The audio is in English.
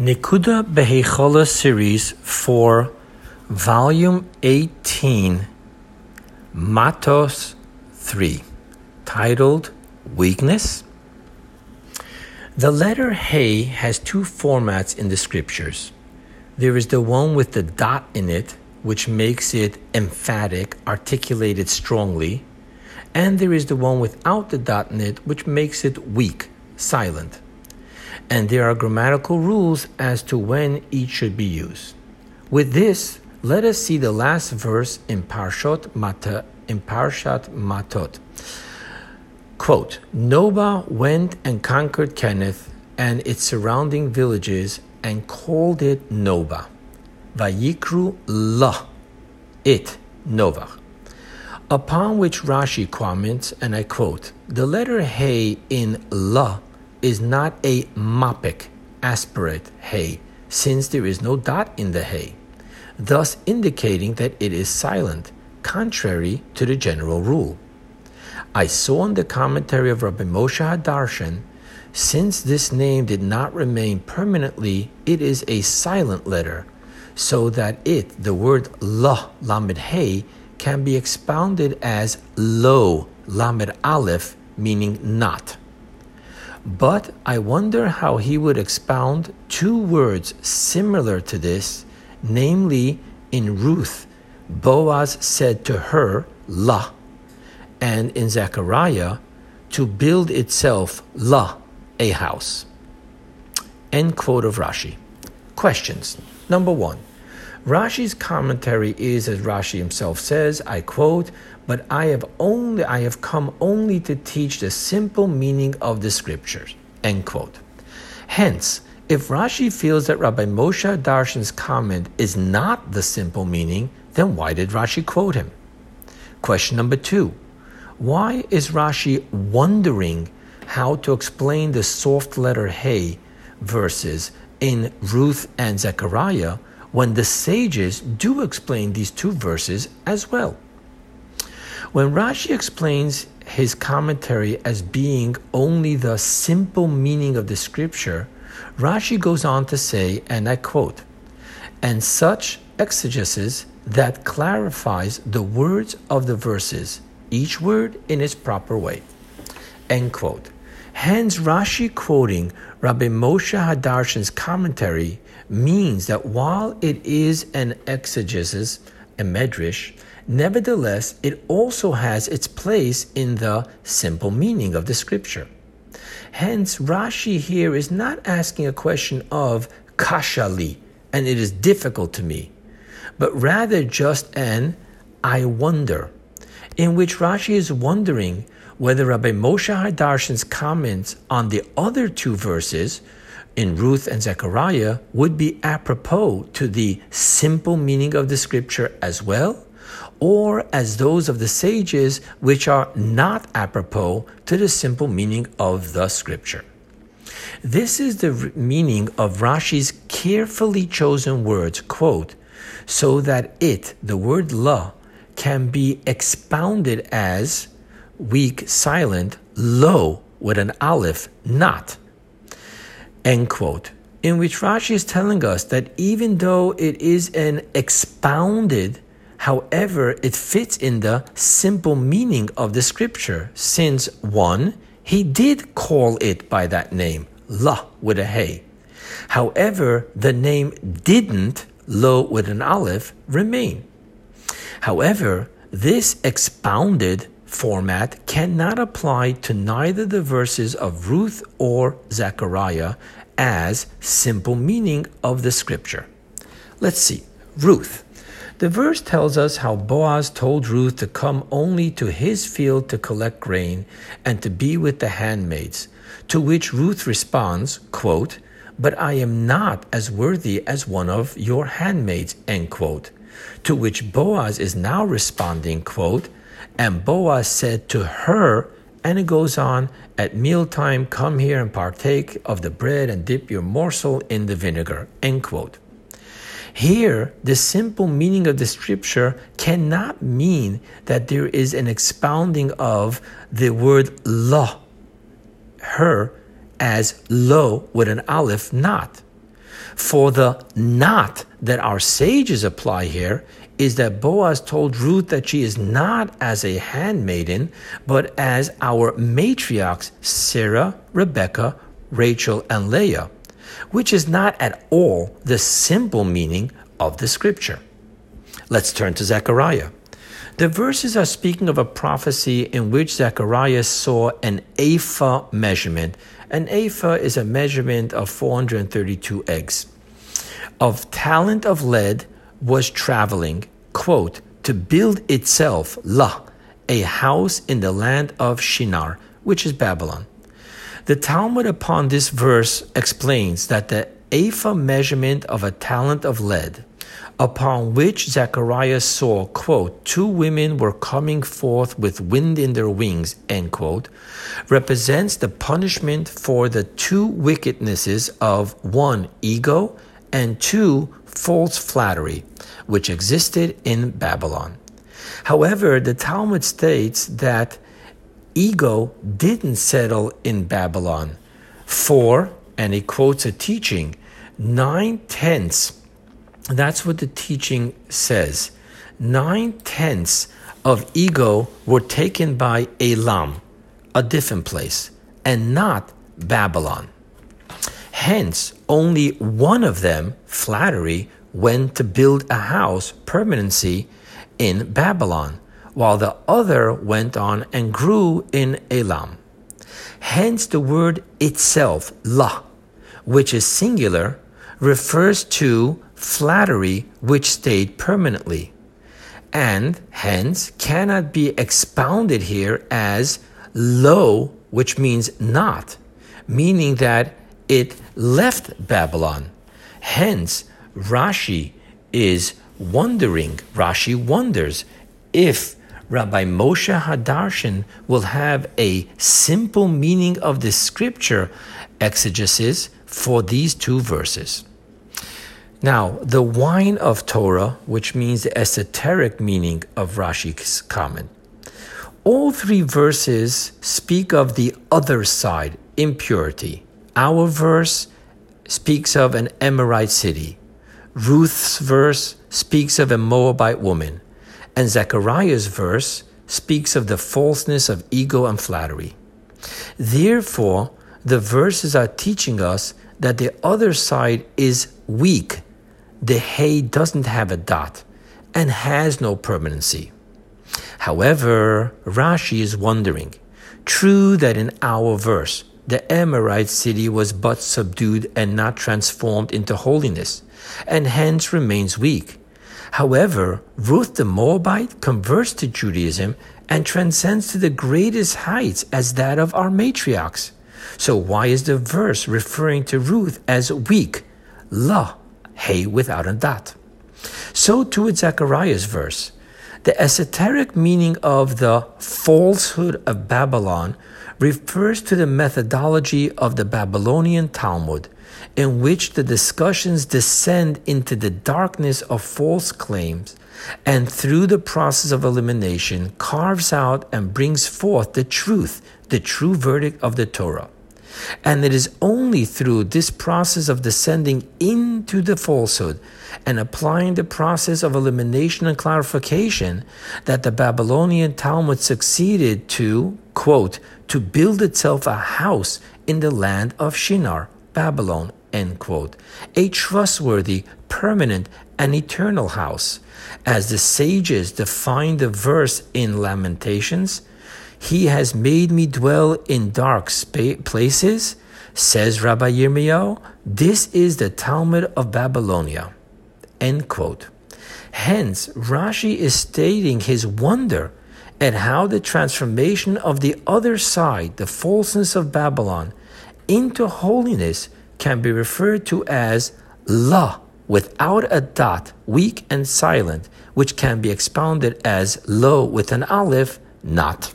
Nikuda Behechola series for volume 18, Matos 3, titled Weakness. The letter He has two formats in the scriptures. There is the one with the dot in it, which makes it emphatic, articulated strongly, and there is the one without the dot in it, which makes it weak, silent and there are grammatical rules as to when each should be used. With this, let us see the last verse in Parshot Mata in Parshat Matot. Quote, Noba went and conquered Kenath and its surrounding villages and called it Noba. Vayikru La, it, Nova. Upon which Rashi comments, and I quote, the letter He in La is not a mappik aspirate hay, since there is no dot in the hay, thus indicating that it is silent, contrary to the general rule. I saw in the commentary of Rabbi Moshe Hadarshan, since this name did not remain permanently, it is a silent letter, so that it, the word la, lamed hey, can be expounded as lo, lamed aleph, meaning not. But I wonder how he would expound two words similar to this, namely in Ruth, Boaz said to her, La, and in Zechariah, to build itself, La, a house. End quote of Rashi. Questions. Number one. Rashi's commentary is, as Rashi himself says, I quote, but I have only I have come only to teach the simple meaning of the scriptures. End quote. Hence, if Rashi feels that Rabbi Moshe Darshan's comment is not the simple meaning, then why did Rashi quote him? Question number two. Why is Rashi wondering how to explain the soft letter Hey verses in Ruth and Zechariah when the sages do explain these two verses as well. When Rashi explains his commentary as being only the simple meaning of the scripture, Rashi goes on to say, and I quote, and such exegesis that clarifies the words of the verses, each word in its proper way. End quote. Hence, Rashi quoting Rabbi Moshe Hadarshan's commentary means that while it is an exegesis, a medrash, nevertheless, it also has its place in the simple meaning of the scripture. Hence, Rashi here is not asking a question of kashali, and it is difficult to me, but rather just an I wonder, in which Rashi is wondering whether Rabbi Moshe Hadarshan's comments on the other two verses in Ruth and Zechariah would be apropos to the simple meaning of the scripture as well, or as those of the sages which are not apropos to the simple meaning of the scripture. This is the meaning of Rashi's carefully chosen words, quote, so that it, the word la, can be expounded as weak, silent, low with an aleph, not. End quote. In which Rashi is telling us that even though it is an expounded, however, it fits in the simple meaning of the scripture, since one, he did call it by that name, La with a Hey. However, the name didn't, Lo with an Aleph, remain. However, this expounded format cannot apply to neither the verses of Ruth or Zechariah as simple meaning of the scripture. Let's see. Ruth. The verse tells us how Boaz told Ruth to come only to his field to collect grain and to be with the handmaids, to which Ruth responds, quote, But I am not as worthy as one of your handmaids, end quote. To which Boaz is now responding, quote, and Boaz said to her, and it goes on, at mealtime, come here and partake of the bread and dip your morsel in the vinegar. End quote. Here, the simple meaning of the scripture cannot mean that there is an expounding of the word lo, her, as lo with an aleph, not. For the not that our sages apply here is that Boaz told Ruth that she is not as a handmaiden, but as our matriarchs Sarah, Rebecca, Rachel, and Leah, which is not at all the simple meaning of the scripture. Let's turn to Zechariah. The verses are speaking of a prophecy in which Zechariah saw an ephah measurement. An ephah is a measurement of 432 eggs. Of talent of lead was traveling, quote, to build itself, la, a house in the land of Shinar, which is Babylon. The Talmud upon this verse explains that the ephah measurement of a talent of lead, upon which Zechariah saw, quote, two women were coming forth with wind in their wings, end quote, represents the punishment for the two wickednesses of one, ego, and two, false flattery, which existed in Babylon. However, the Talmud states that ego didn't settle in Babylon, for, and he quotes a teaching, nine tenths that's what the teaching says. Nine tenths of ego were taken by Elam, a different place, and not Babylon. Hence, only one of them, flattery, went to build a house, permanency, in Babylon, while the other went on and grew in Elam. Hence, the word itself, la, which is singular, refers to flattery which stayed permanently, and hence cannot be expounded here as lo, which means not, meaning that it left Babylon. Hence, Rashi is wondering, Rashi wonders if Rabbi Moshe Hadarshan will have a simple meaning of the scripture exegesis for these two verses. Now, the wine of Torah, which means the esoteric meaning of Rashi's comment. All three verses speak of the other side, impurity. Our verse speaks of an Amorite city. Ruth's verse speaks of a Moabite woman. And Zechariah's verse speaks of the falseness of ego and flattery. Therefore, the verses are teaching us that the other side is weak the hay doesn't have a dot and has no permanency. However, Rashi is wondering true that in our verse, the Amorite city was but subdued and not transformed into holiness, and hence remains weak. However, Ruth the Moabite converts to Judaism and transcends to the greatest heights as that of our matriarchs. So, why is the verse referring to Ruth as weak? La, hay without a dot. So too with Zechariah's verse. The esoteric meaning of the falsehood of Babylon refers to the methodology of the Babylonian Talmud, in which the discussions descend into the darkness of false claims and through the process of elimination carves out and brings forth the truth, the true verdict of the Torah. And it is only through this process of descending into the falsehood and applying the process of elimination and clarification that the Babylonian Talmud succeeded to, quote, to build itself a house in the land of Shinar, Babylon, end quote, a trustworthy, permanent, and eternal house. As the sages define the verse in Lamentations, he has made me dwell in dark spa- places, says Rabbi Yirmiyahu. This is the Talmud of Babylonia. End quote. Hence, Rashi is stating his wonder at how the transformation of the other side, the falseness of Babylon, into holiness can be referred to as la, without a dot, weak and silent, which can be expounded as lo with an aleph, not.